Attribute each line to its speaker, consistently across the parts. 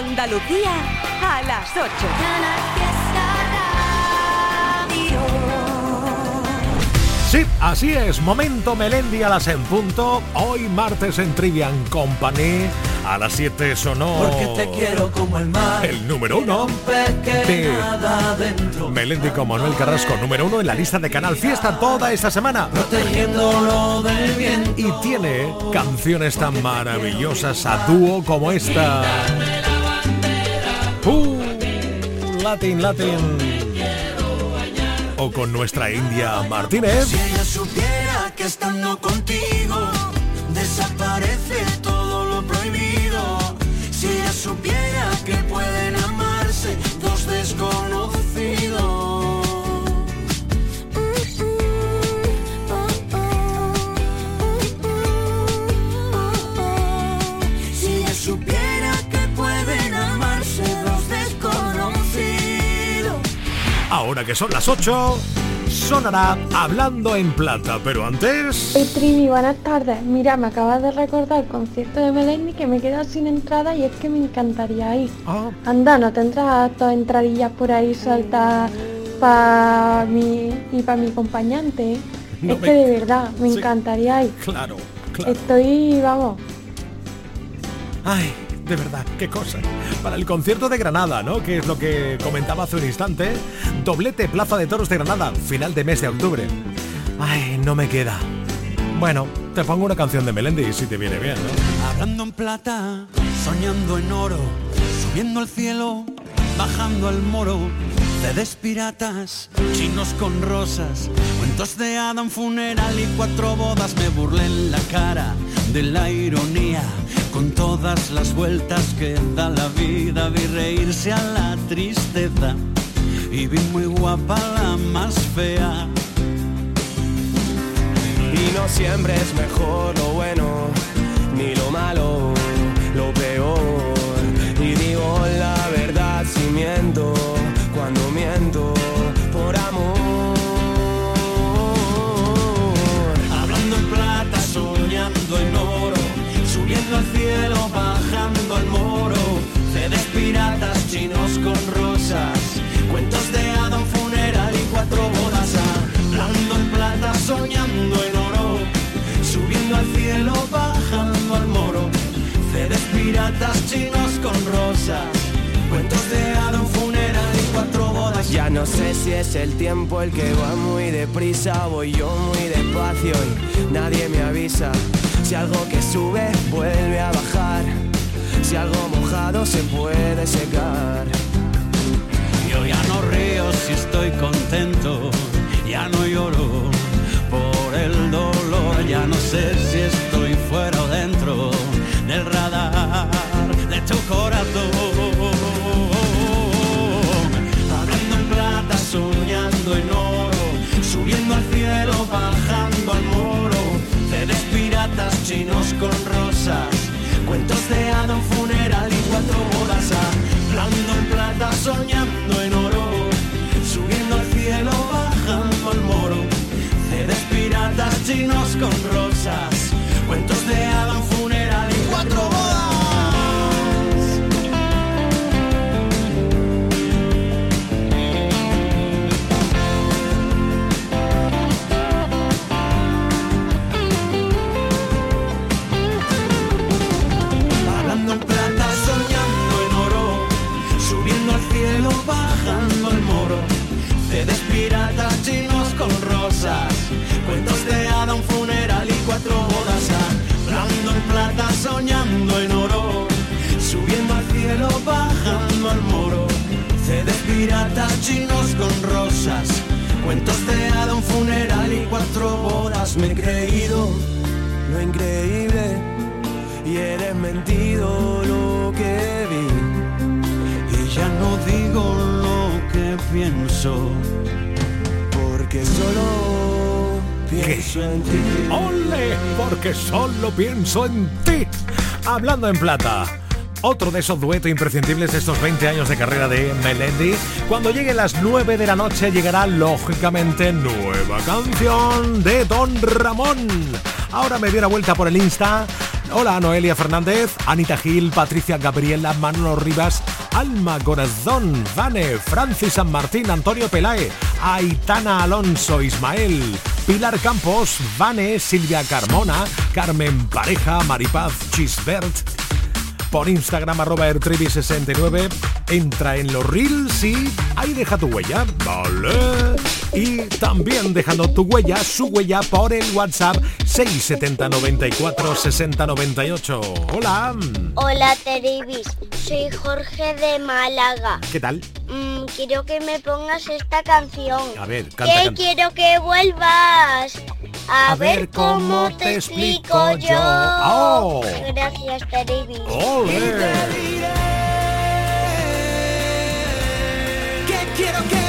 Speaker 1: Andalucía a las 8.
Speaker 2: Sí, así es. Momento Melendi a las en punto. Hoy martes en Trivian Company. A las 7 sonó.
Speaker 3: Porque te quiero como el mar.
Speaker 2: El número uno de Melendi con Manuel Carrasco, número uno en la lista de Canal Fiesta toda esta semana.
Speaker 3: Protegiéndolo del viento.
Speaker 2: Y tiene canciones tan maravillosas a dúo como esta. Uh, Latin, Latin. O con nuestra India Martínez.
Speaker 3: Si ella supiera que estando contigo desaparece todo
Speaker 2: Ahora que son las 8, sonará Hablando en Plata. Pero antes...
Speaker 4: Hey Trivi, buenas tardes. Mira, me acabas de recordar el concierto de Melendi que me he quedado sin entrada y es que me encantaría ir.
Speaker 2: Ah,
Speaker 4: Anda, ¿no tendrás todas entradillas por ahí sueltas para mí y para mi acompañante?
Speaker 2: No
Speaker 4: es
Speaker 2: me-
Speaker 4: que de verdad, me
Speaker 2: Sí.
Speaker 4: encantaría ir.
Speaker 2: claro, claro.
Speaker 4: Estoy, vamos,
Speaker 2: Ay, de verdad, qué cosa. Para el concierto de Granada, ¿no? Que es lo que comentaba hace un instante. Doblete Plaza de Toros de Granada, final de mes de octubre. Ay, no me queda. Bueno, te pongo una canción de Melendi si te viene bien, ¿no?
Speaker 3: Hablando en plata, soñando en oro, subiendo al cielo, bajando al moro. Cedes piratas, chinos con rosas, cuentos de Adam funeral y cuatro bodas. Me burlé en la cara de la ironía, con todas las vueltas que da la vida. Vi reírse a la tristeza y vi muy guapa la más fea.
Speaker 5: Y no siempre es mejor lo bueno, ni lo malo,
Speaker 3: cuentos de Adam funeral y cuatro bodas. Hablando en plata, soñando en oro, subiendo al cielo, bajando al moro. Cedes piratas, chinos con rosas, cuentos de Adam funeral y cuatro bodas.
Speaker 5: Ya no sé si es el tiempo el que va muy deprisa, voy yo muy despacio y nadie me avisa. Si algo que sube vuelve a bajar, si algo mojado se puede secar.
Speaker 3: Si estoy contento, ya no lloro por el dolor, ya no sé si estoy fuera o dentro del radar de tu corazón. Hablando en plata, soñando en oro, subiendo al cielo, bajando al moro, cedes piratas chinos con rosas, cuentos de Adam funeral y cuatro bodas, hablando en plata, soñando en con rosas, cuentos de Adam pienso
Speaker 5: en ti.
Speaker 2: Hablando en plata. Otro de esos duetos imprescindibles de estos 20 años de carrera de Melendi. Cuando llegue las 9 de la noche llegará lógicamente nueva canción de Don Ramón. Ahora me dio una vuelta por el Insta Hola Noelia Fernández, Anita Gil, Patricia Gabriela, Manolo Rivas, Alma Corazón, Vane, Francis San Martín, Antonio Pelae, Aitana Alonso, Ismael, Pilar Campos, Vane, Silvia Carmona, Carmen Pareja, Maripaz Chisbert, por Instagram arroba ertrivi69. Entra en los reels y ahí deja tu huella. Vale. Y también dejando tu huella, su huella por el WhatsApp 670 94 60 98. Hola.
Speaker 6: Hola Teribis, soy Jorge de Málaga.
Speaker 2: ¿Qué tal?
Speaker 6: Mm, quiero que me pongas esta canción.
Speaker 2: A ver,
Speaker 6: canta, Que canta. quiero que vuelvas. A, ver, cómo te explico yo. Oh. Gracias, Teribis.
Speaker 7: Quiero que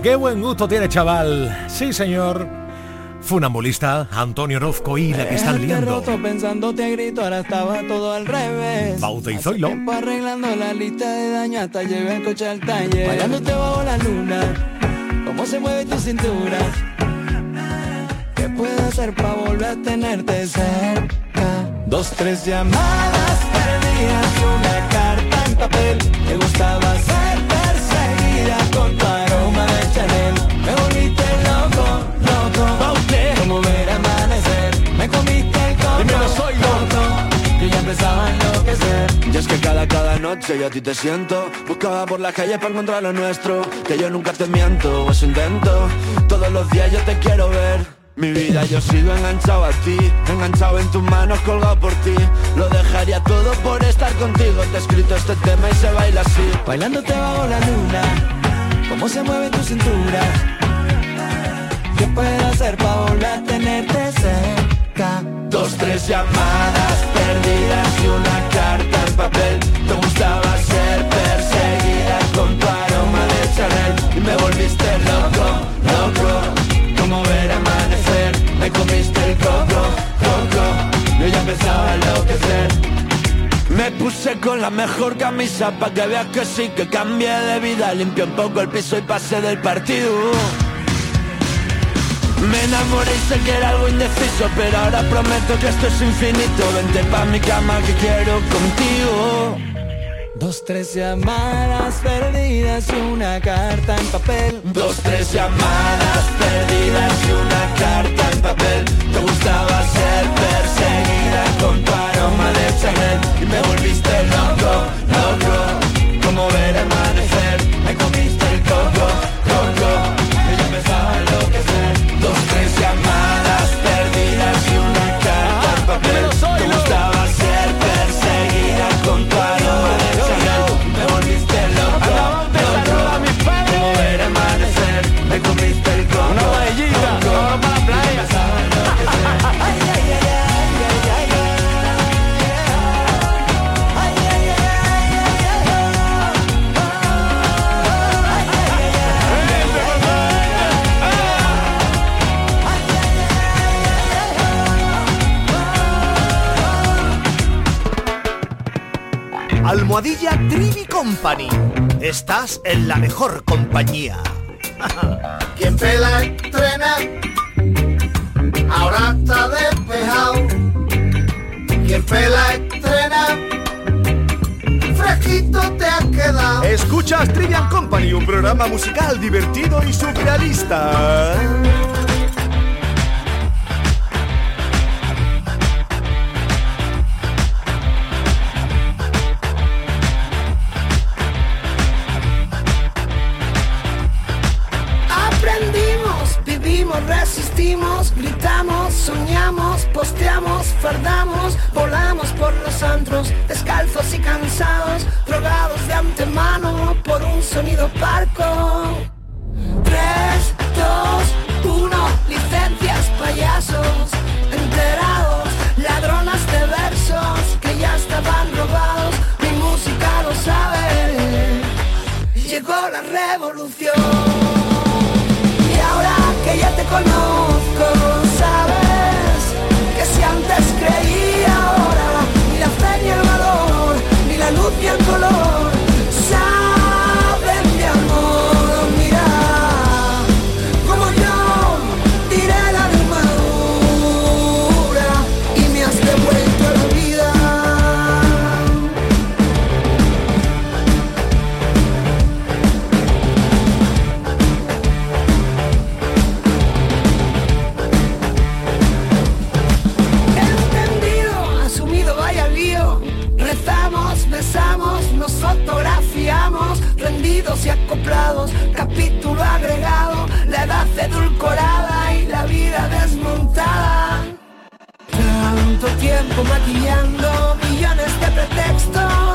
Speaker 2: qué buen gusto tiene chaval. Sí, señor. Funambulista, Antonio Rozco y la que están liando.
Speaker 8: pensando te grito, ahora estaba todo al revés.
Speaker 2: Bautizoilo.
Speaker 8: arreglando la lista de daño hasta llevé el coche al taller. Bailándote bajo la luna, cómo se mueve tu cintura. ¿Qué puedo hacer para volver a tenerte cerca? Dos, tres llamadas perdidas y una carta en papel. Me gustaba ser perseguida con tu ya empezaba a enloquecer.
Speaker 5: Y es que cada, cada noche yo a ti te siento Buscaba por la calle para encontrar lo nuestro Que yo nunca te miento, o eso intento Todos los días yo te quiero ver mi vida yo sigo enganchado a ti, enganchado en tus manos, colgado por ti. Lo dejaría todo por estar contigo. Te he escrito este tema y se baila así.
Speaker 8: Bailándote bajo la luna, cómo se mueve tu cintura. ¿Qué puedo hacer para volver a tenerte cerca?
Speaker 5: Dos, tres llamadas perdidas y una carta en papel. Te gustaba ser perseguida con tu aroma de Chanel. Y me volviste loco, loco. Como ver amanecer, me comiste el coco, coco. Yo ya empezaba a enloquecer. Me puse con la mejor camisa pa' que veas que sí, que cambié de vida, limpié un poco el piso y pasé del partido me enamoré y sé que era algo indeciso Pero ahora prometo que esto es infinito. Vente pa' mi cama que quiero contigo.
Speaker 8: Dos, tres llamadas perdidas y una carta en papel.
Speaker 5: Dos, tres llamadas perdidas y una carta en papel. Te gustaba ser perseguida con tu aroma de Chanel. Y me volviste loco, loco Como ver amanecer,
Speaker 9: Almohadilla Trivi Company. Estás en la mejor compañía.
Speaker 10: Quien pela estrena, ahora está despejado. Quien pela estrena, fresquito te has quedado.
Speaker 9: Escuchas Trivian Company, un programa musical divertido y surrealista.
Speaker 11: Soñamos, posteamos, fardamos, volamos por los antros, descalzos y cansados, drogados de antemano por un sonido parco. 3, 2, 1, licencias, payasos, enterados, ladronas de versos que ya estaban robados, mi música lo sabe, llegó la revolución. Y ahora que ya te conozco, sabes ni el color, Nos fotografiamos, rendidos y acoplados, capítulo agregado, la edad edulcorada y la vida desmontada. Tanto tiempo maquillando millones de pretextos,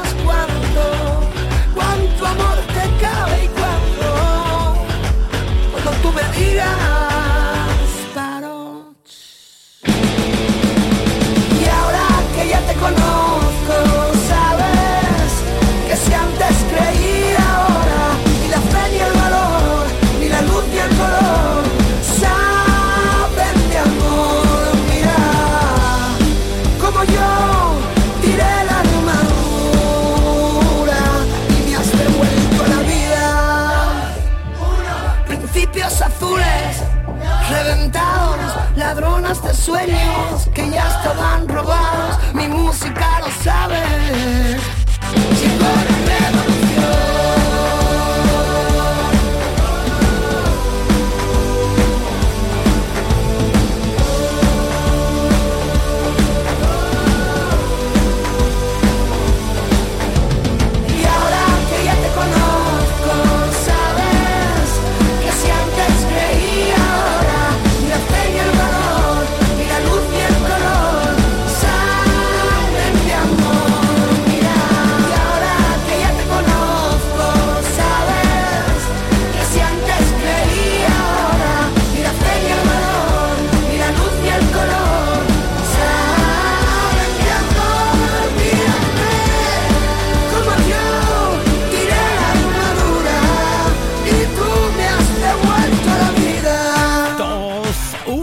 Speaker 11: sueños que ya estaban robados. Mi música lo sabe.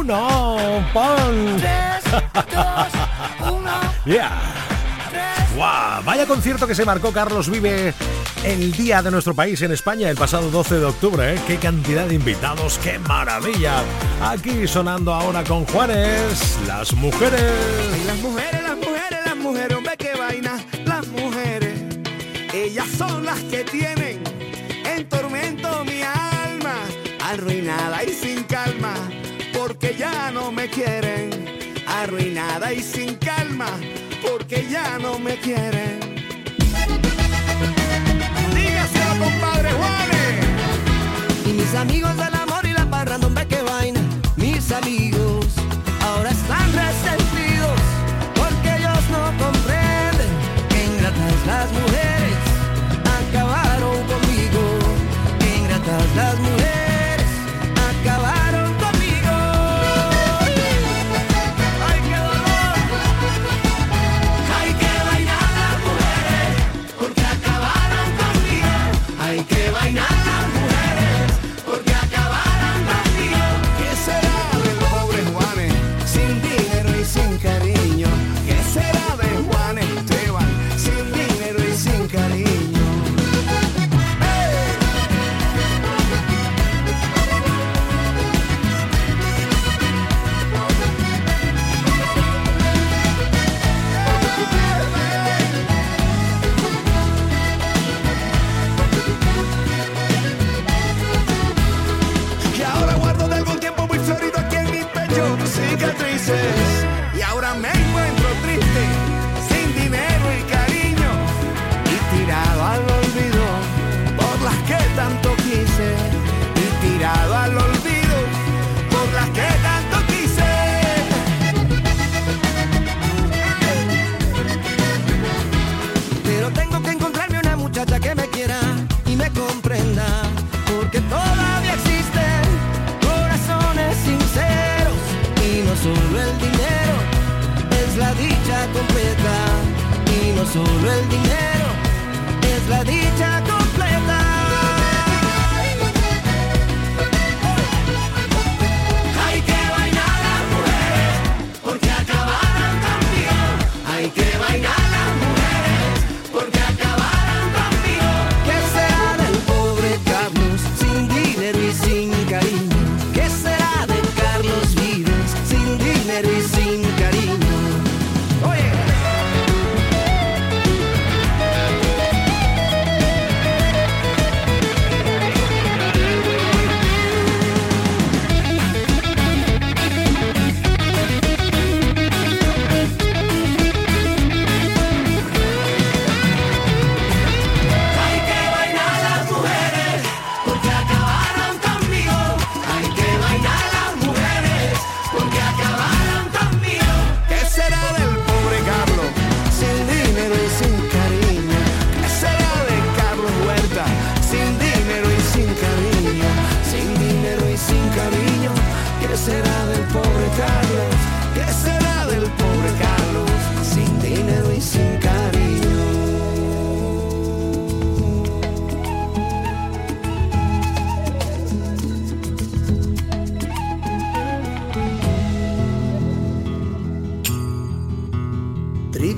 Speaker 2: Uno, pon.
Speaker 11: Tres, dos, uno,
Speaker 2: Yeah.
Speaker 11: tres,
Speaker 2: ¡Guau! Vaya concierto que se marcó Carlos Vive el día de nuestro país en España el pasado 12 de octubre. ¿eh? ¡Qué cantidad de invitados! ¡Qué maravilla! Aquí sonando ahora con Juanes, las mujeres.
Speaker 12: las mujeres, las mujeres, las mujeres, hombre, qué vaina. Las mujeres, ellas son las que tienen en tormento mi alma, arruinada y sin porque ya no me quieren. Arruinada y sin calma, porque ya no me quieren. Dígaselo, compadre Juanes.
Speaker 13: Y mis amigos del amor y la parranda, hombre, qué vaina. Mis amigos ahora están resentidos porque ellos no comprenden que ingratas las mujeres acabaron conmigo. Que ingratas las mujeres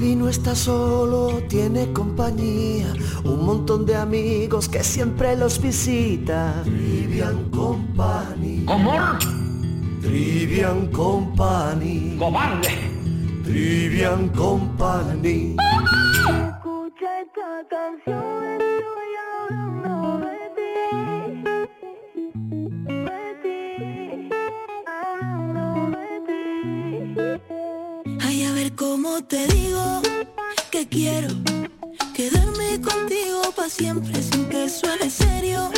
Speaker 13: Trivi no está solo, tiene compañía, un montón de amigos que siempre los visita. Trivian Company.
Speaker 14: Amor,
Speaker 13: Trivian Company.
Speaker 14: cobarde.
Speaker 13: Trivian Company.
Speaker 15: Escucha esta canción,
Speaker 16: te digo que quiero quedarme contigo para siempre sin que suene serio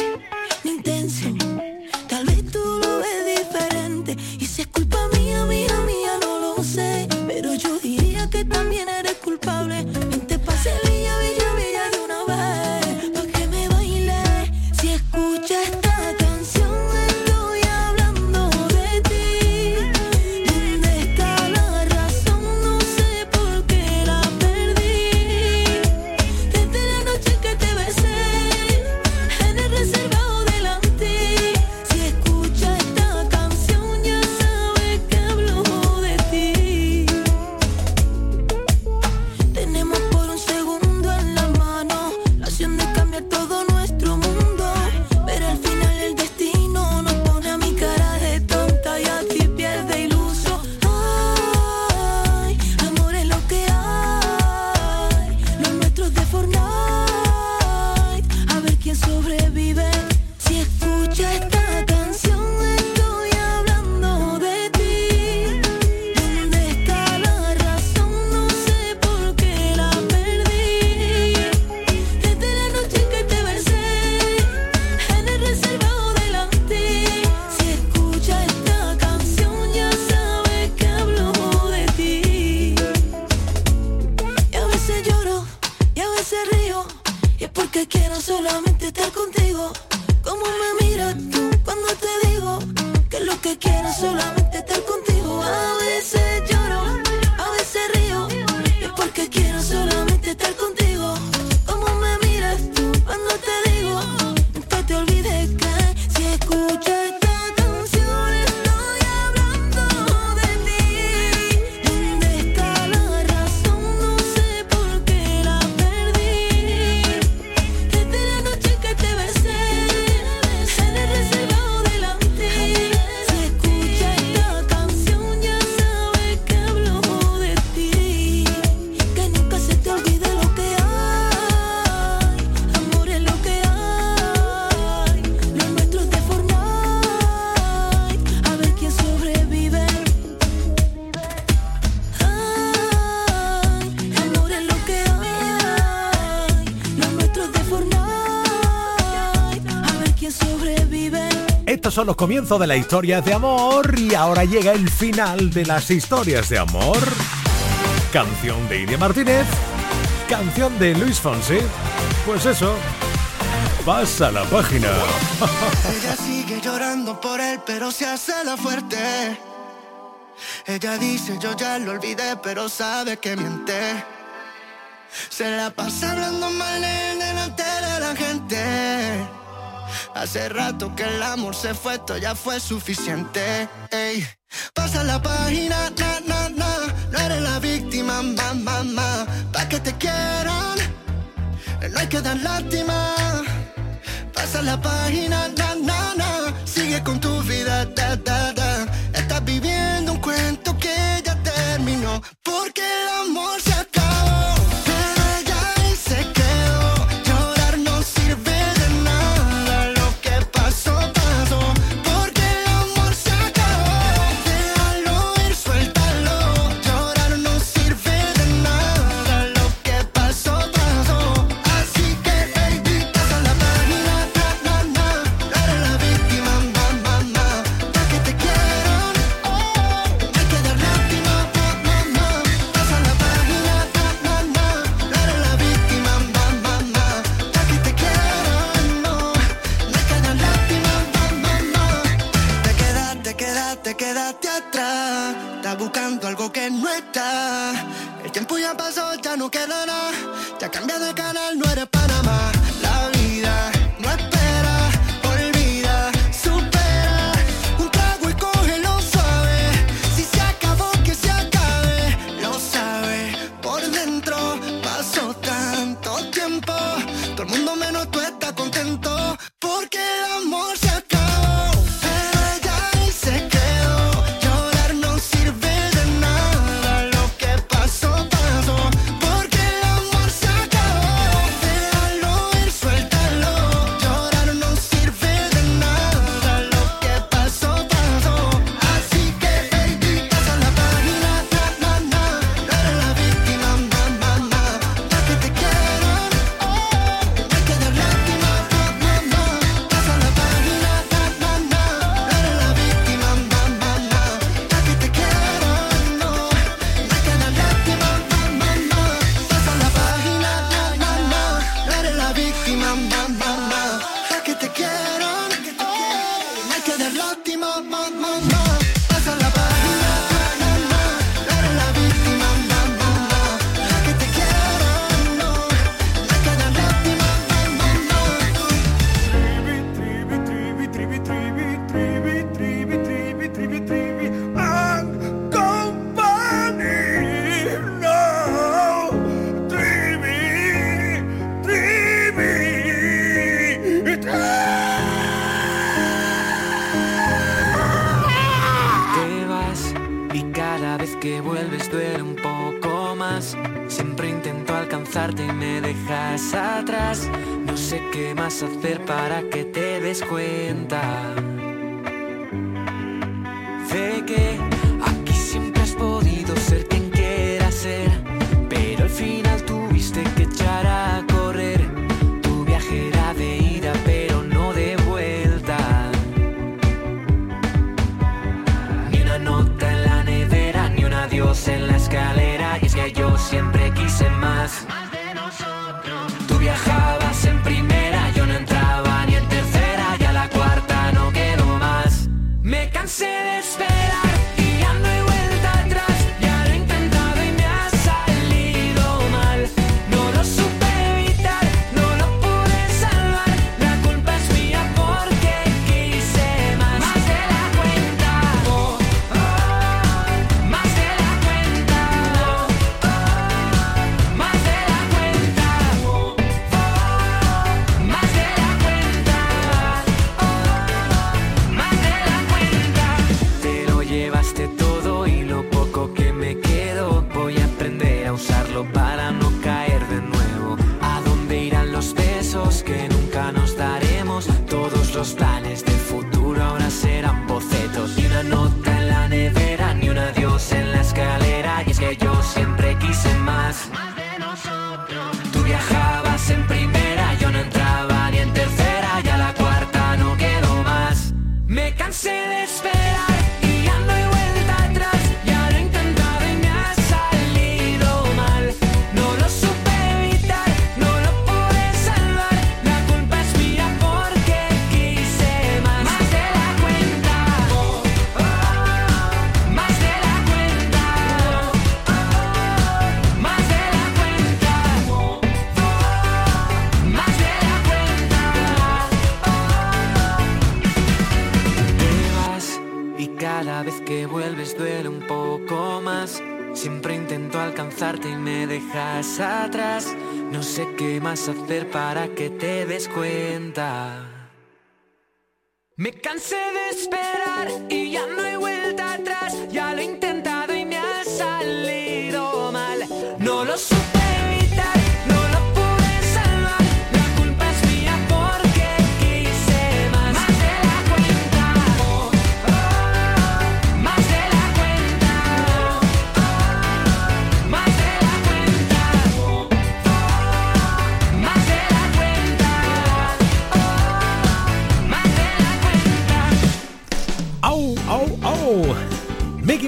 Speaker 16: comienzo de la
Speaker 2: historia de amor y ahora llega el final de las historias de amor. Canción de Iria Martínez, canción de Luis Fonsi. Pues eso, pasa la página.
Speaker 7: Ella sigue llorando por él, pero se hace la fuerte. Ella dice, yo ya lo olvidé, pero sabe que miente. Se la pasa hablando mal Hace rato que el amor se fue, esto ya fue suficiente. Ey. Pasa la página, na, na, na. No eres la víctima, mamá, mamá. Ma. Pa' que te quieran, no hay que dar lástima. Pasa la página, na, na, na. Sigue con tu vida, da, da, da.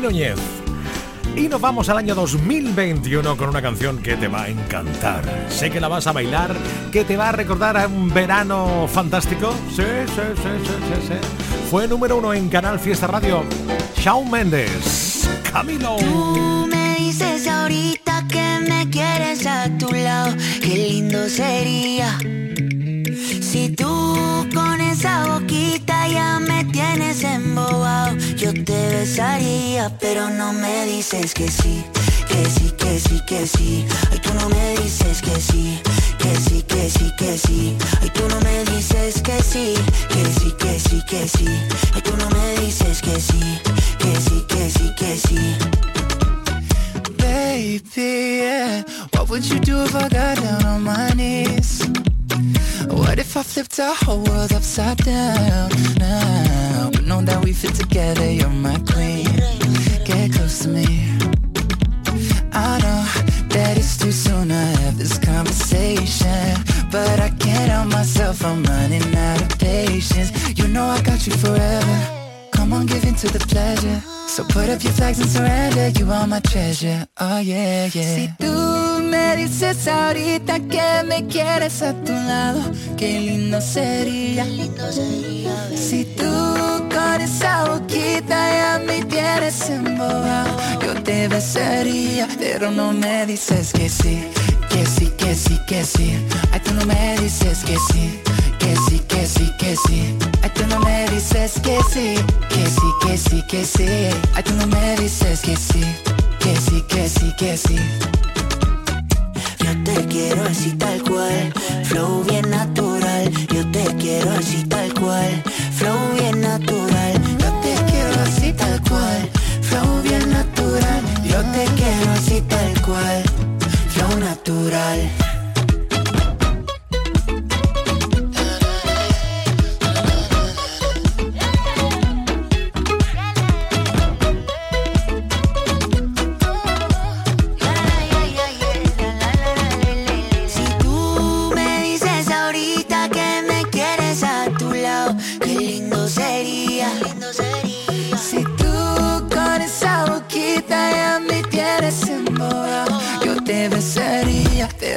Speaker 2: Núñez. Y nos vamos al año 2021 con una canción que te va a encantar. Sé que la vas a bailar, que te va a recordar a un verano fantástico. Sí, sí, sí, sí, sí. Fue número uno en Canal Fiesta Radio. Shawn Mendes. Camilo.
Speaker 17: Tú me dices ahorita que me quieres a tu lado, qué lindo sería. Si tú con esa boquita ya me tienes embobado, yo te besaría, pero no me dices que sí, que sí, que sí, que sí. Ay, tú no me dices que sí, que sí, que sí, que sí. Ay, tú no me dices que sí, que sí, que sí, que sí. Ay, tú no me dices que sí, que sí, que sí, que sí.
Speaker 18: Baby, yeah. What would you do if I got down on my knees? What if I flipped our whole world upside down now? But know that we fit together, you're my queen. Get close to me. I know that it's too soon to have this conversation. But I can't help myself, I'm running out of patience. You know I got you forever. Come on, give in to the pleasure. So put up your flags and surrender. You are my treasure. Oh yeah, yeah. Si tú me dices ahorita que me quieres a tu lado, qué lindo sería. Si tú con esa boquita ya me tienes embobado, yo te besaría, pero no me dices que sí, que sí, que sí, que sí. Ay, tú no me dices que sí, que sí, que sí, que sí. Ay, tú no me dices que sí, que sí, que sí, que sí. Ay, tú no me dices que sí, que sí, que sí, que sí.
Speaker 17: Yo te quiero así tal cual, flow bien natural. Yo te quiero así tal cual, flow bien natural.
Speaker 18: Yo te quiero así tal cual, flow bien natural.
Speaker 17: Yo te quiero así tal cual, flow natural.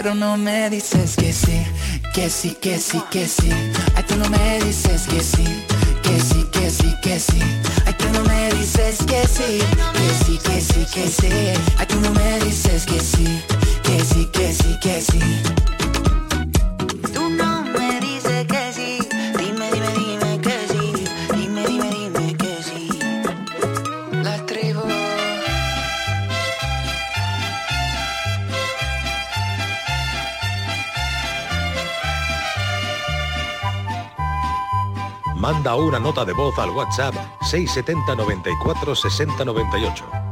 Speaker 18: Pero no me dices que sí, que sí, que sí, que sí. Ay, tú no me dices que sí, que sí, que sí, que sí. Ay, tú no me dices que sí, que sí, que sí, que sí. Ay, tú no me dices que sí, que sí, que sí, que sí.
Speaker 11: Manda una nota de voz al WhatsApp 670 94 60 98.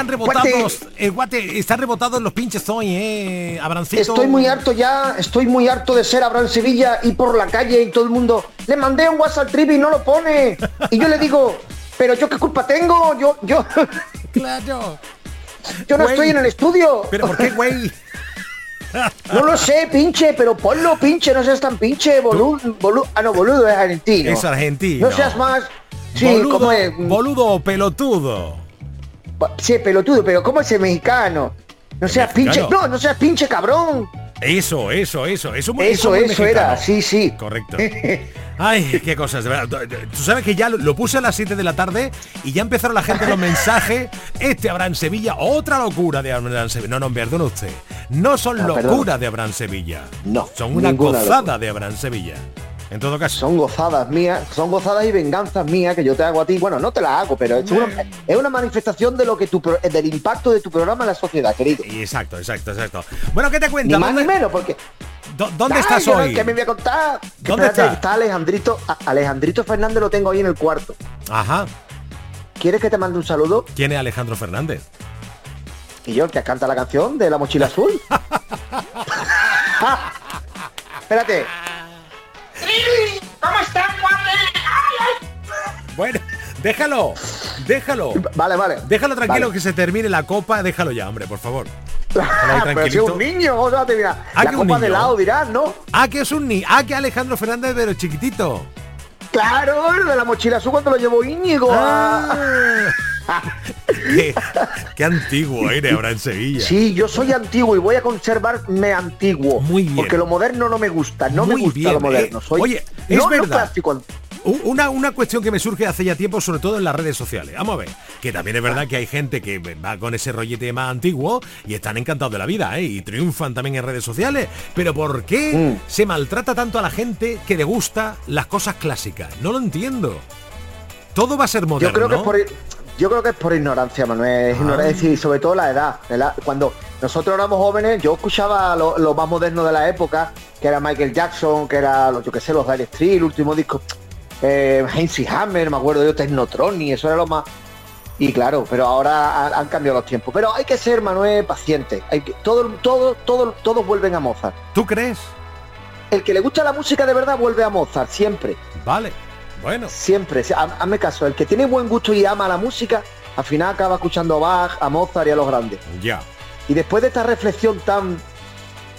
Speaker 19: Están
Speaker 2: rebotados. El guate, están rebotados los pinches hoy, eh, Abrancito.
Speaker 10: Estoy muy harto ya, estoy muy harto de ser Abraham Sevilla y por la calle y todo el mundo. Le mandé un WhatsApp Trivi y no lo pone. Y yo le digo, pero yo qué culpa tengo, yo, yo.
Speaker 2: Claro.
Speaker 10: Yo no
Speaker 2: Güey.
Speaker 10: estoy en el estudio.
Speaker 2: ¿Pero por qué, güey?
Speaker 10: No lo sé, pinche, pero ponlo, pinche, no seas tan pinche, boludo, boludo. Ah, no, boludo es argentino.
Speaker 2: Es argentino.
Speaker 10: No seas más. Sí,
Speaker 2: boludo,
Speaker 10: ¿cómo es?
Speaker 2: boludo pelotudo.
Speaker 10: Sí, pelotudo, pero ¿cómo es el mexicano? No seas pinche, no, no seas pinche cabrón.
Speaker 2: Eso, eso, eso. Eso, muy-
Speaker 10: Eso,
Speaker 2: muy
Speaker 10: eso era, sí, sí.
Speaker 2: Correcto. Ay, qué cosas, de verdad. Tú sabes que ya lo, lo puse a las 7 de la tarde y ya empezaron la gente los mensajes. Este Abraham Sevilla, otra locura de Abraham Sevilla. No, no, perdone usted. No son
Speaker 10: Ah,
Speaker 2: locuras
Speaker 10: perdón.
Speaker 2: de Abraham Sevilla.
Speaker 10: No.
Speaker 2: Son una gozada
Speaker 10: locura.
Speaker 2: de Abraham Sevilla. En todo caso.
Speaker 10: Son gozadas mías, son gozadas y venganzas mías que yo te hago a ti. Bueno, no te las hago, pero es una, es una manifestación de lo que tu pro- del impacto de tu programa en la sociedad, querido.
Speaker 2: Exacto, exacto, exacto. Bueno, ¿qué te
Speaker 10: Ni
Speaker 2: cuentas?
Speaker 10: más ni
Speaker 2: ¿Dónde,
Speaker 10: menos, porque.
Speaker 2: dónde
Speaker 10: Ay,
Speaker 2: estás hoy?
Speaker 10: Que me voy a contar.
Speaker 2: ¿Dónde
Speaker 10: espérate,
Speaker 2: está?
Speaker 10: Alejandrito, Alejandrito Fernández lo tengo ahí en el cuarto.
Speaker 2: Ajá.
Speaker 10: ¿Quieres que te mande un saludo?
Speaker 2: ¿Quién es Alejandro Fernández?
Speaker 10: Y yo, el que canta la canción de la mochila azul. Espérate.
Speaker 20: ¿Cómo están,
Speaker 2: Bueno, déjalo, déjalo.
Speaker 10: Vale, vale.
Speaker 2: Déjalo tranquilo
Speaker 10: Vale.
Speaker 2: que se termine la copa, déjalo ya, hombre, por favor. Déjalo ahí
Speaker 10: Pero si es
Speaker 2: tranquilito.
Speaker 10: un niño, o sea, te mira,
Speaker 2: Ah,
Speaker 10: la
Speaker 2: que
Speaker 10: copa de
Speaker 2: niño.
Speaker 10: lado dirás, ¿no?
Speaker 2: Ah, que es un ni. Ah, que Alejandro Fernández pero chiquitito.
Speaker 10: Claro, el de la mochila azul cuando lo llevó Íñigo.
Speaker 2: Ah. Qué, qué antiguo eres ahora en Sevilla.
Speaker 10: Sí, yo soy antiguo y voy a conservarme antiguo.
Speaker 2: Muy bien.
Speaker 10: Porque lo moderno no me gusta, no
Speaker 2: Muy
Speaker 10: me gusta
Speaker 2: bien,
Speaker 10: lo moderno.
Speaker 2: eh,
Speaker 10: Soy,
Speaker 2: oye, es
Speaker 10: no, no
Speaker 2: verdad.
Speaker 10: plástico.
Speaker 2: U- Una, una cuestión que me surge hace ya tiempo, sobre todo en las redes sociales. Vamos a ver, que también es verdad que hay gente que va con ese rollete más antiguo y están encantados de la vida, ¿eh? Y triunfan también en redes sociales. Pero ¿por qué
Speaker 10: Mm.
Speaker 2: se maltrata tanto a la gente que le gusta las cosas clásicas? No lo entiendo. Todo va a ser moderno.
Speaker 10: Yo creo que es por yo creo que es por ignorancia, Manuel. Es
Speaker 2: Ah.
Speaker 10: ignorancia y sobre todo la edad. Cuando nosotros éramos jóvenes, yo escuchaba lo, lo más moderno de la época, que era Michael Jackson, que era, lo- yo que sé, los Dire Street, el último disco, eh, Heinz Hammer, me acuerdo yo, Technotronic, y eso era lo más... Y claro, pero ahora han, han cambiado los tiempos. Pero hay que ser, Manuel, paciente. Hay que, todo, todo, todo, todos vuelven a Mozart.
Speaker 2: ¿Tú crees?
Speaker 10: El que le gusta la música de verdad vuelve a Mozart, siempre.
Speaker 2: Vale. Bueno.
Speaker 10: Siempre, hazme caso, el que tiene buen gusto y ama la música, al final acaba escuchando a Bach, a Mozart y a los grandes.
Speaker 2: Ya.
Speaker 10: Y después de esta reflexión tan,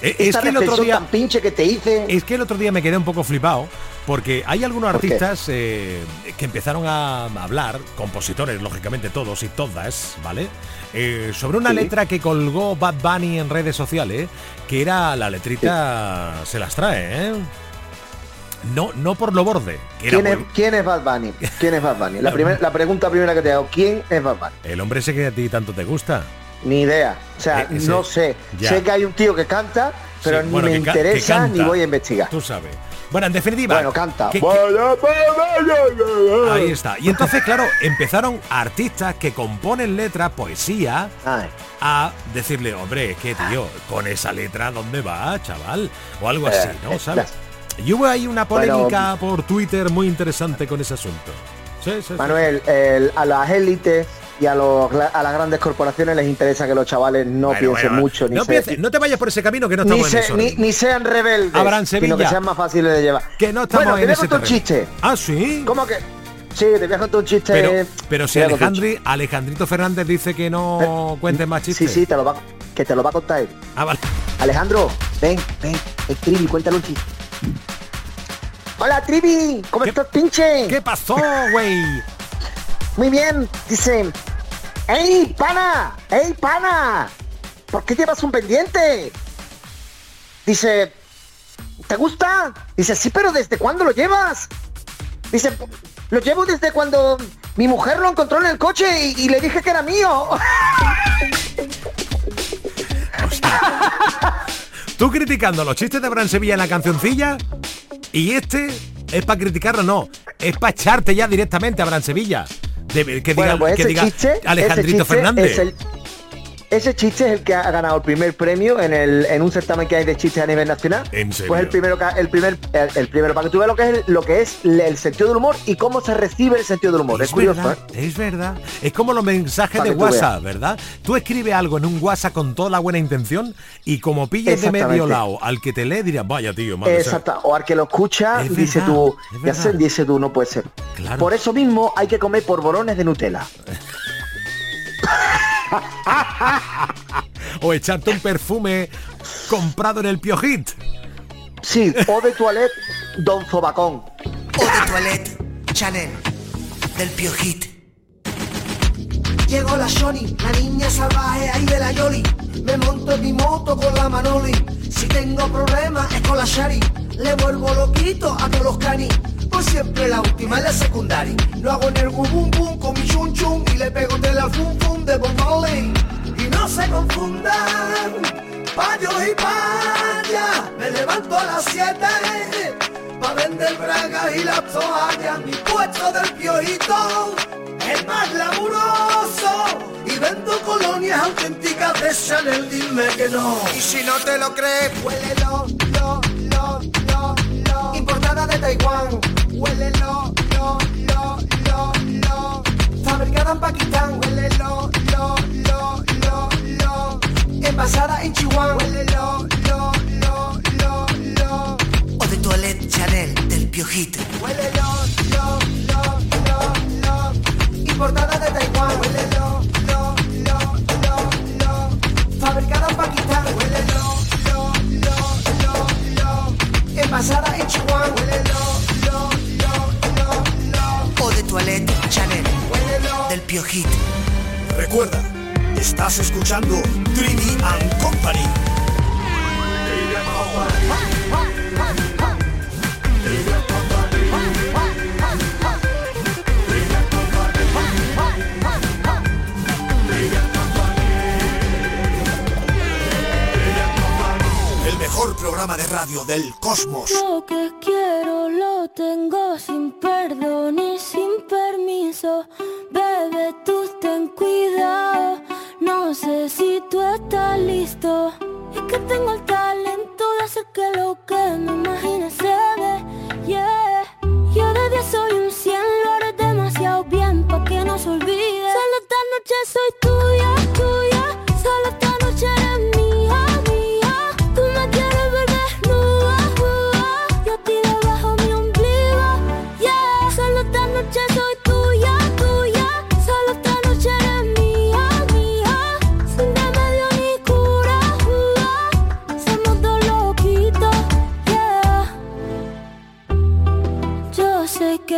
Speaker 2: Eh, Es que el otro día...
Speaker 10: tan pinche que te hice,
Speaker 2: Es que el otro día me quedé un poco flipado porque hay algunos artistas eh, que empezaron a hablar, compositores lógicamente todos y todas, ¿vale? Eh, sobre una
Speaker 10: Sí.
Speaker 2: letra que colgó Bad Bunny en redes sociales, que era la letrita se las trae, ¿eh? No, no por lo borde. que era
Speaker 10: ¿quién es,
Speaker 2: muy-
Speaker 10: quién es Bad Bunny? ¿Quién es Bad Bunny? La, primer- la pregunta primera que te hago, ¿quién es Bad Bunny?
Speaker 2: El hombre ese que a ti tanto te gusta.
Speaker 10: Ni idea. O sea,
Speaker 2: Eh, ese-
Speaker 10: no sé.
Speaker 2: ya.
Speaker 10: Sé que hay un tío que canta, pero
Speaker 2: Sí,
Speaker 10: ni
Speaker 2: bueno,
Speaker 10: me interesa
Speaker 2: canta.
Speaker 10: ni voy a investigar.
Speaker 2: Tú sabes. Bueno, en definitiva.
Speaker 10: Bueno, canta.
Speaker 2: que- que- Ahí está. Y entonces, claro, empezaron artistas que componen letras, poesía,
Speaker 10: Ay.
Speaker 2: a decirle, hombre, es que tío, con esa letra, ¿dónde va, chaval? O algo
Speaker 10: Eh,
Speaker 2: así, ¿no?
Speaker 10: eh,
Speaker 2: ¿Sabes? Y hubo ahí una
Speaker 10: Bueno,
Speaker 2: polémica por Twitter muy interesante con ese asunto. Sí, sí, sí.
Speaker 10: Manuel, el- a las élites y a, los, a las grandes corporaciones les interesa que los chavales no
Speaker 2: Bueno,
Speaker 10: piensen
Speaker 2: bueno,
Speaker 10: mucho ni
Speaker 2: no,
Speaker 10: se-
Speaker 2: no te vayas por ese camino que no
Speaker 10: ni,
Speaker 2: estamos en
Speaker 10: se- ni, ni sean rebeldes,
Speaker 2: Abraham
Speaker 10: sino que
Speaker 2: Sevilla.
Speaker 10: sean más fáciles de llevar.
Speaker 2: Que no estamos
Speaker 10: bueno, te
Speaker 2: en
Speaker 10: voy a
Speaker 2: ese
Speaker 10: contar un
Speaker 2: terreno.
Speaker 10: chiste.
Speaker 2: Ah, sí.
Speaker 10: ¿Cómo que? Sí, te voy a contar un chiste.
Speaker 2: Pero, pero si
Speaker 10: Te
Speaker 2: Alejandri, Alejandrito Fernández dice que no cuentes más
Speaker 10: chiste.
Speaker 2: chistes.
Speaker 10: Sí, sí, te lo va, que te lo va a contar él.
Speaker 2: Ah, vale.
Speaker 10: Alejandro, ven, ven, el Trivi, cuéntale un chiste. Hola, Trivi, ¿cómo estás, pinche?
Speaker 2: ¿Qué pasó, güey?
Speaker 10: Muy bien, dice. ¡Ey, pana! ¡Ey, pana! ¿Por qué llevas un pendiente? Dice, ¿te gusta? Dice, sí, pero ¿desde cuándo lo llevas? Dice, lo llevo desde cuando mi mujer lo encontró en el coche y, y le dije que era mío.
Speaker 2: Tú criticando los chistes de Abraham Sevilla en la cancioncilla y este es para criticarlo, no. Es para echarte ya directamente a Abraham Sevilla. De- que diga,
Speaker 10: Bueno, pues
Speaker 2: que diga
Speaker 10: chiste,
Speaker 2: Alejandrito Fernández.
Speaker 10: es el- ese chiste es el que ha ganado el primer premio en, el, en un certamen que hay de chistes a nivel nacional.
Speaker 2: ¿En serio?
Speaker 10: Pues el primero, el primer, el, el primero, para que tú veas lo que es el, lo que es el sentido del humor y cómo se recibe el sentido del humor. Es,
Speaker 2: Es
Speaker 10: curioso,
Speaker 2: verdad,
Speaker 10: ¿eh?
Speaker 2: es verdad. Es como los mensajes
Speaker 10: Para
Speaker 2: de WhatsApp, ¿verdad? Tú escribes algo en un WhatsApp con toda la buena intención y como pilles de medio lado al que te lee dirás, vaya tío, madre,
Speaker 10: Exacto. O al que lo escucha,
Speaker 2: Es
Speaker 10: dice
Speaker 2: verdad,
Speaker 10: tú,
Speaker 2: es
Speaker 10: ya sé, dice tú, no puede ser.
Speaker 2: Claro.
Speaker 10: Por eso mismo hay que comer polvorones de Nutella.
Speaker 2: o echarte un perfume comprado en el Piojit.
Speaker 10: Sí, o de toilette, Don Zobacón.
Speaker 21: O de toilette, Chanel, del Piojit.
Speaker 11: Llegó la Shoni, la niña salvaje ahí de la Yoli. Me monto en mi moto con la Manoli. Si tengo problemas es con la Shari. Le vuelvo loquito a todos los canis. Por siempre la última en la secundaria. Lo hago en el bum bum con mi chun chun. Y le pego de la fum fum de Bob. Y no se confundan, payos y payas. Me levanto a las 7 pa' vender bragas y las toallas. Mi puesto del piojito es más laburoso y vendo colonias auténticas de Chanel, dime que no. Y si no te lo crees, huélelo, lo, lo, lo, lo. Importada de Taiwán, huélelo, lo, lo, lo, lo. Fabricada en Pakistán, huélelo, lo, lo, lo, lo. Envasada en Chihuahua, huélelo, lo, lo, lo, lo.
Speaker 21: O de toilette, Chanel, del Piojit.
Speaker 11: Huélelo, lo, lo, lo, lo. Importada de Taiwán, huélelo, lo, lo, lo, lo. Fabricada en Pakistán, huélelo, lo, lo, lo, lo. Envasada en Chihuahua, huélelo,
Speaker 9: Recuerda, estás escuchando Trini and Company. El mejor programa de radio del cosmos.
Speaker 22: Tengo sin perdón y sin permiso. Bebe, tú ten cuidado. No sé si tú estás listo. Es que tengo el talento de hacer que lo que me imagine se dé. Yeah. Yo de 10 soy un 100, lo haré demasiado bien pa' que no se olvide. Solo esta noche soy tuya,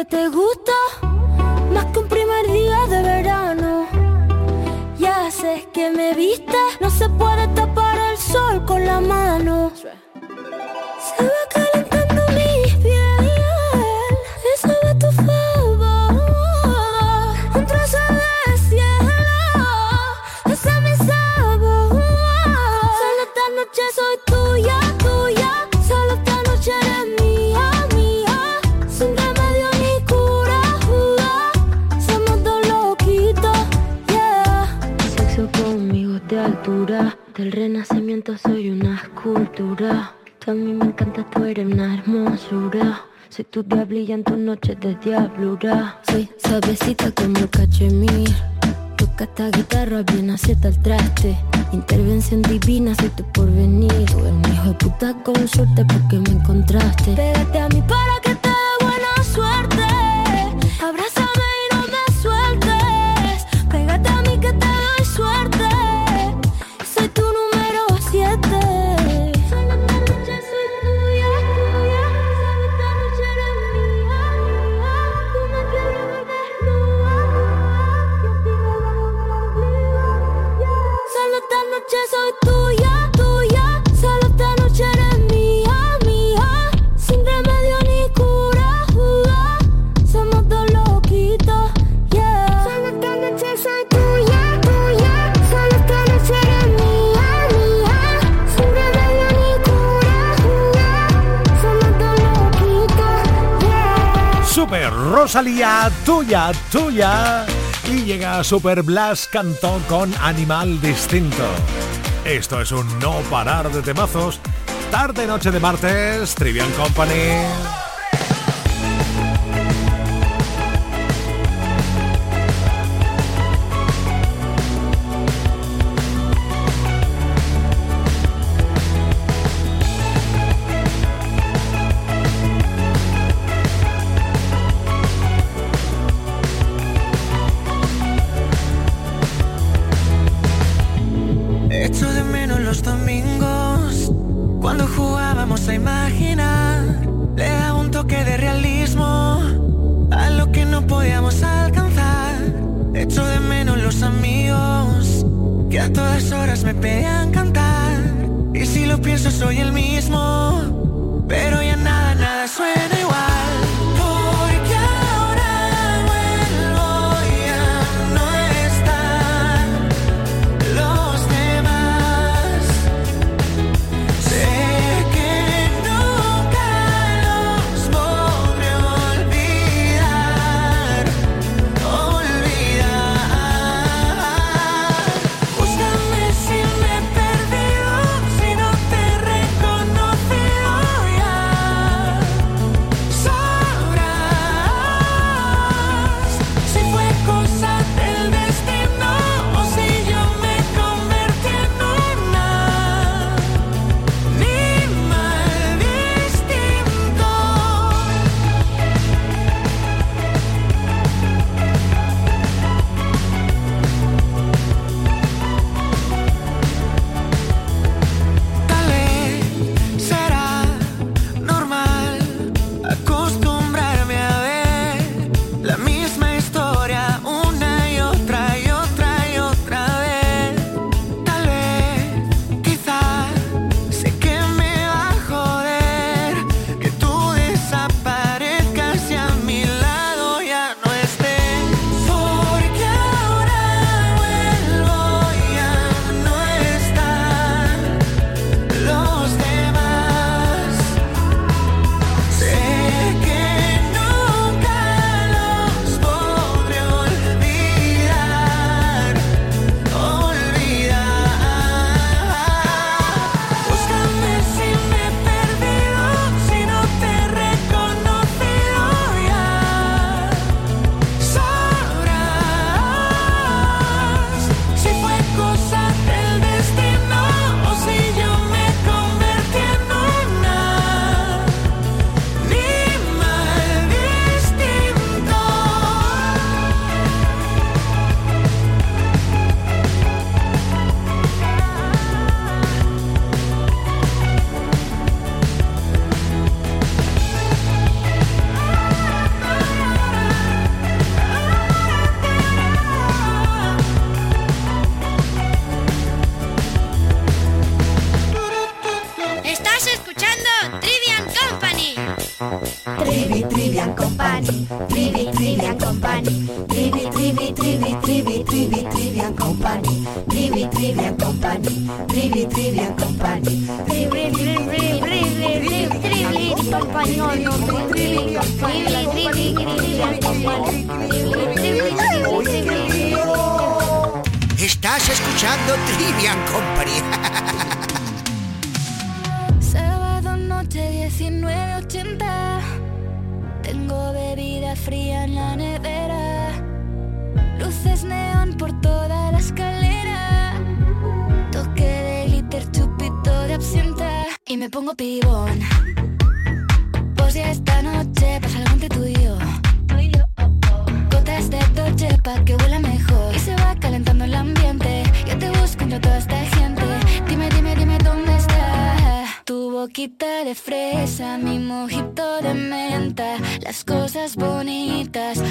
Speaker 22: que te gusta más que un primer día de verano. Ya sé que me viste, no se puede tapar el sol con la mano. Se va calentando del renacimiento soy una escultura. Tú a mí me encanta, tú eres una hermosura. Soy tu diablilla en tus noches de diablura. Soy suavecita como cachemir. Toca esta guitarra bien acierta el traste. Intervención divina, soy tu porvenir. Eres un hijo de puta con suerte porque me encontraste. Pégate a mí para
Speaker 2: Rosalía, tuya, tuya. Y llega Super Blast Cantó con Animal Distinto. Esto es un no parar de temazos. Tarde noche de martes, Trivian Company.
Speaker 7: a todas horas me pedían cantar. Y si lo pienso soy el mismo, pero ya nada, nada suena igual.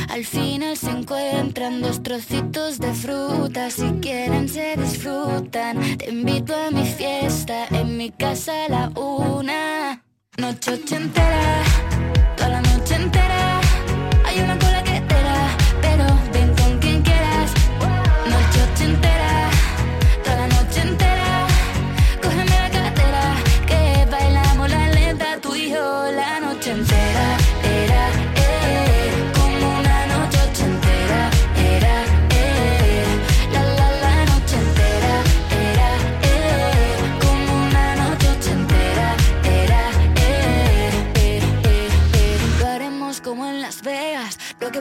Speaker 23: Al final se encuentran dos trocitos de fruta. Si quieren se disfrutan. Te invito a mi fiesta, en mi casa a la una. Noche entera, toda la noche entera.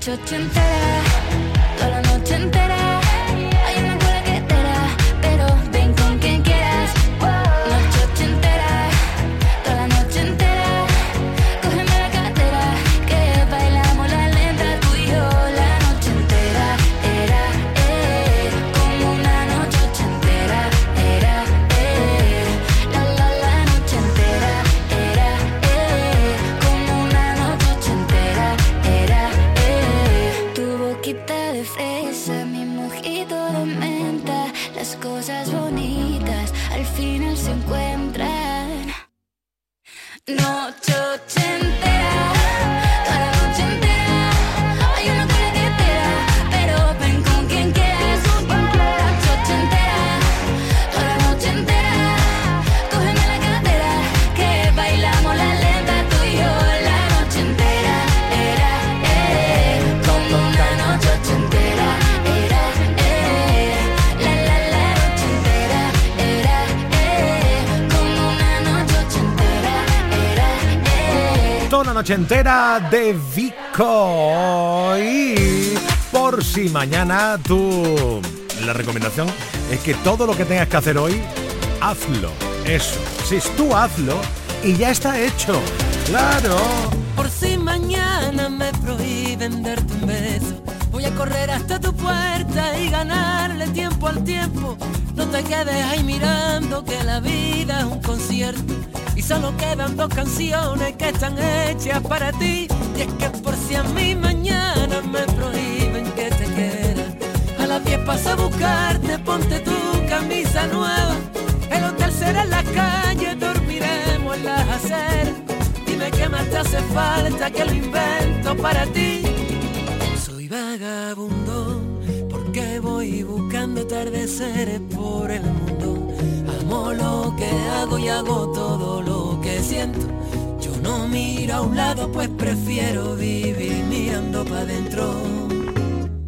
Speaker 23: Noche ochentera, Noche. ochentera, noche entera de
Speaker 2: Vico. Y por si mañana tú. La recomendación es que todo lo que tengas que hacer hoy, hazlo. Eso. Si es tú, hazlo y ya está hecho. Claro.
Speaker 24: Por si mañana me prohíben darte un beso, voy a correr hasta tu puerta y ganarle tiempo al tiempo. No te quedes ahí mirando que la vida es un concierto solo quedan dos canciones que están hechas para ti. Y es que por si a mí mañana me prohíben que te quieras, a las 10 paso a buscarte, ponte tu camisa nueva. El hotel será en la calle, dormiremos en las aceras. Dime qué más te hace falta que lo invento para ti. Soy vagabundo porque voy buscando atardeceres por el mundo. Lo que hago y hago todo lo que siento. Yo no miro a un lado pues prefiero vivir mirando para adentro.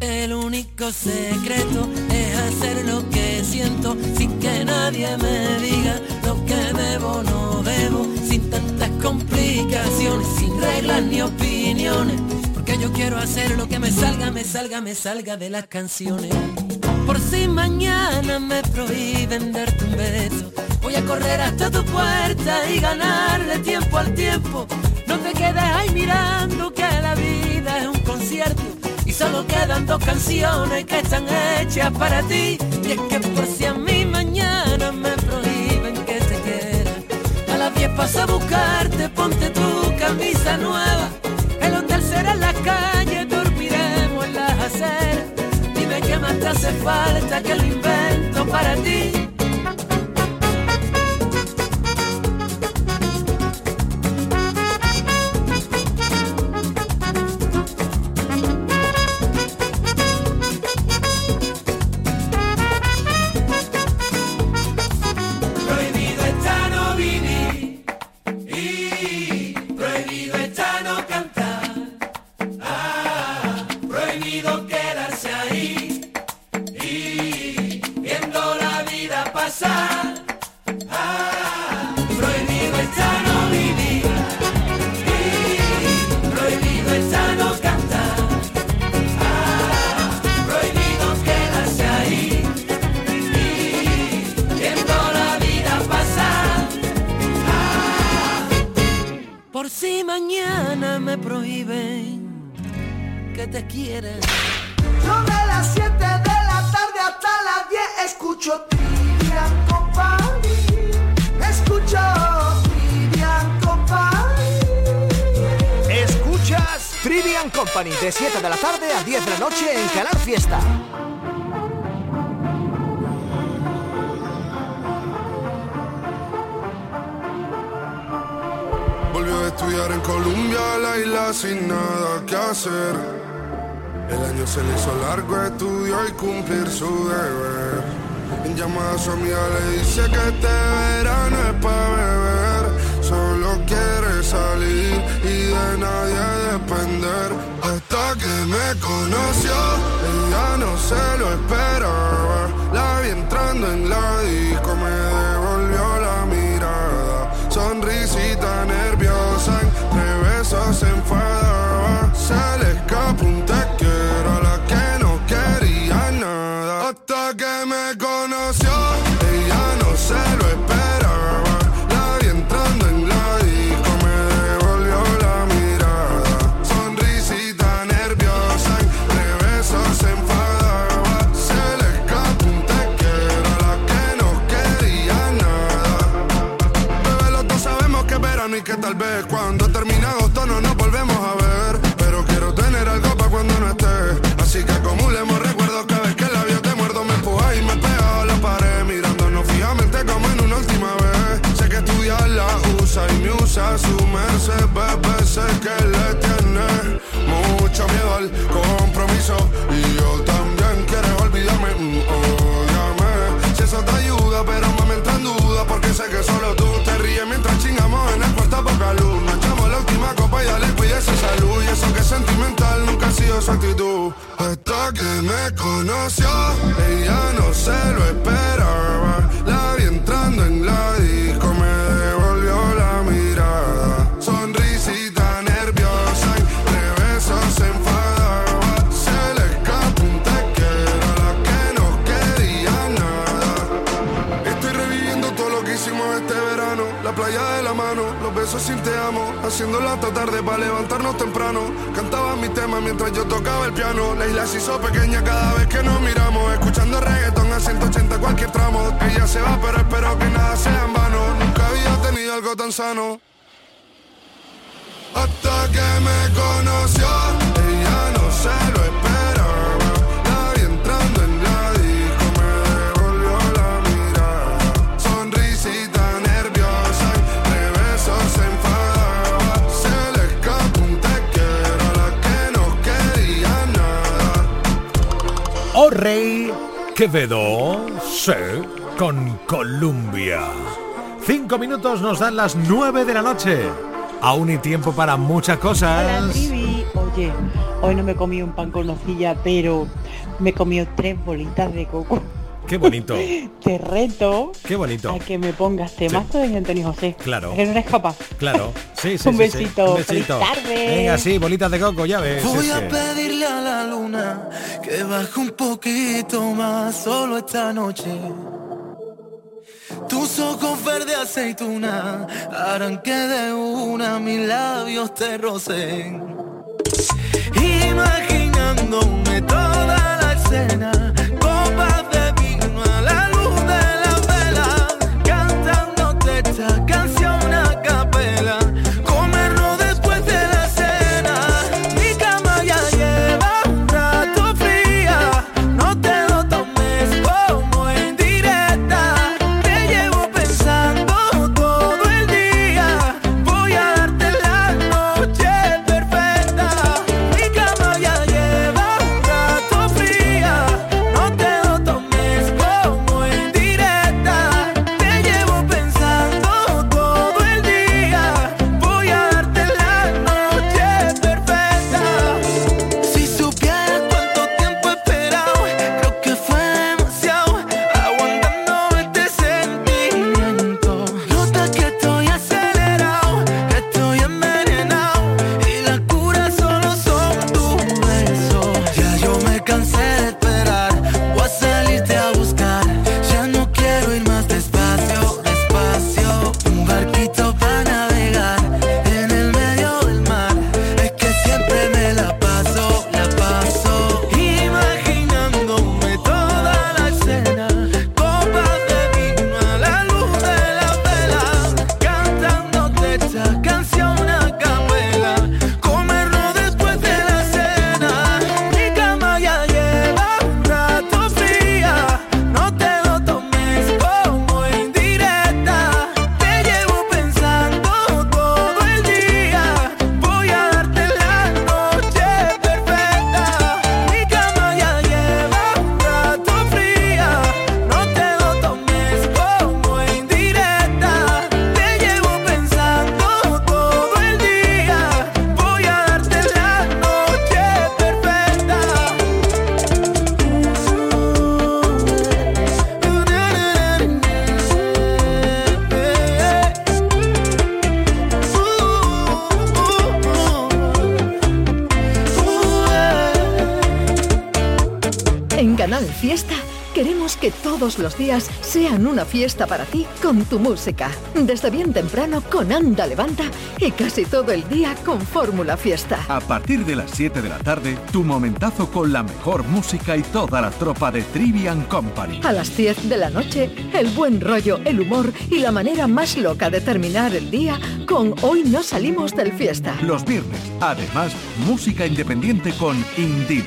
Speaker 24: El único secreto es hacer lo que siento sin que nadie me diga lo que debo o no debo, sin tantas complicaciones, sin reglas ni opiniones, porque yo quiero hacer lo que me salga, me salga, me salga de las canciones. Por si mañana me prohíben darte un beso, voy a correr hasta tu puerta y ganarle tiempo al tiempo. No te quedes ahí mirando que la vida es un concierto y solo quedan dos canciones que están hechas para ti. Y es que por si a mí mañana me prohíben que te quiera, a las 10 paso a buscarte, ponte tu camisa nueva. El hotel será la calle, hace falta que lo invento para ti.
Speaker 25: Estudiar en Colombia, la isla sin nada que hacer. El año se le hizo largo, estudió y cumplir su deber. En llamada a su amiga le dice que este verano es para beber. Solo quiere salir y de nadie depender. Hasta que me conoció, ella no se lo esperaba. La vi entrando en la disco, que me conoció, ella no se lo esperaba. Hasta tarde para levantarnos temprano. Cantaba mi tema mientras yo tocaba el piano. La isla se hizo pequeña cada vez que nos miramos. Escuchando reggaetón a 180 cualquier tramo. Ella se va, pero espero que nada sea en vano. Nunca había tenido algo tan sano. Hasta que me conoció, ella no se lo esperaba.
Speaker 2: Quevedo, sí, con Columbia. Cinco minutos nos dan las nueve de la noche. Aún hay tiempo para muchas
Speaker 26: Hola,
Speaker 2: cosas.
Speaker 26: Trivi. Oye, hoy no me comí un pan con nocilla, pero me comí tres bolitas de coco.
Speaker 2: Qué bonito,
Speaker 26: Te reto
Speaker 2: qué bonito.
Speaker 26: a que me pongas temazo de Antonio José.
Speaker 2: Claro.
Speaker 26: ¿A que no eres capaz?
Speaker 2: Claro, sí, sí,
Speaker 26: Un
Speaker 2: sí, sí.
Speaker 26: besito.
Speaker 2: Un besito.
Speaker 26: Feliz tarde.
Speaker 2: Venga, sí, bolitas de coco, ya ves.
Speaker 18: Voy a pedirle a la luna que baje un poquito más solo esta noche. Tus ojos verde aceituna harán que de una mis labios te rocen. Imaginándome toda la escena,
Speaker 27: Canal Fiesta queremos que todos los días sean una fiesta para ti con tu música. Desde bien temprano con Anda Levanta y casi todo el día con Fórmula Fiesta.
Speaker 28: A partir de las 7 de la tarde, tu momentazo con la mejor música y toda la tropa de Trivian Company.
Speaker 27: A las 10 de la noche, el buen rollo, el humor y la manera más loca de terminar el día con Hoy no salimos del fiesta.
Speaker 28: Los viernes, además, música independiente con Indie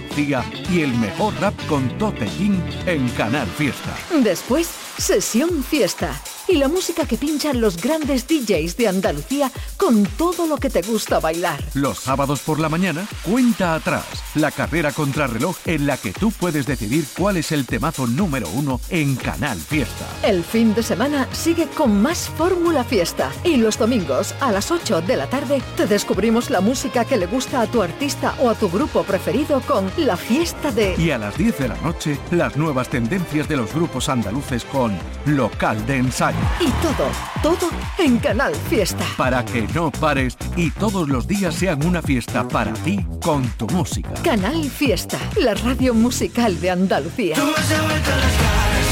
Speaker 28: y el mejor rap con Tote King en Canal Fiesta.
Speaker 27: Después, sesión fiesta. Y la música que pinchan los grandes DJs de Andalucía con todo lo que te gusta bailar.
Speaker 28: Los sábados por la mañana, cuenta atrás, la carrera contrarreloj en la que tú puedes decidir cuál es el temazo número uno en Canal Fiesta.
Speaker 27: El fin de semana sigue con más Fórmula Fiesta. Y los domingos a las 8 de la tarde te descubrimos la música que le gusta a tu artista o a tu grupo preferido con La Fiesta de...
Speaker 28: Y a las 10 de la noche, las nuevas tendencias de los grupos andaluces con Local de Ensayo.
Speaker 27: Y todo, todo en Canal Fiesta.
Speaker 28: Para que no pares y todos los días sean una fiesta para ti con tu música.
Speaker 27: Canal Fiesta, la radio musical de Andalucía.
Speaker 3: Tú has devuelto las caras.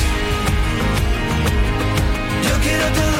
Speaker 3: Yo quiero todo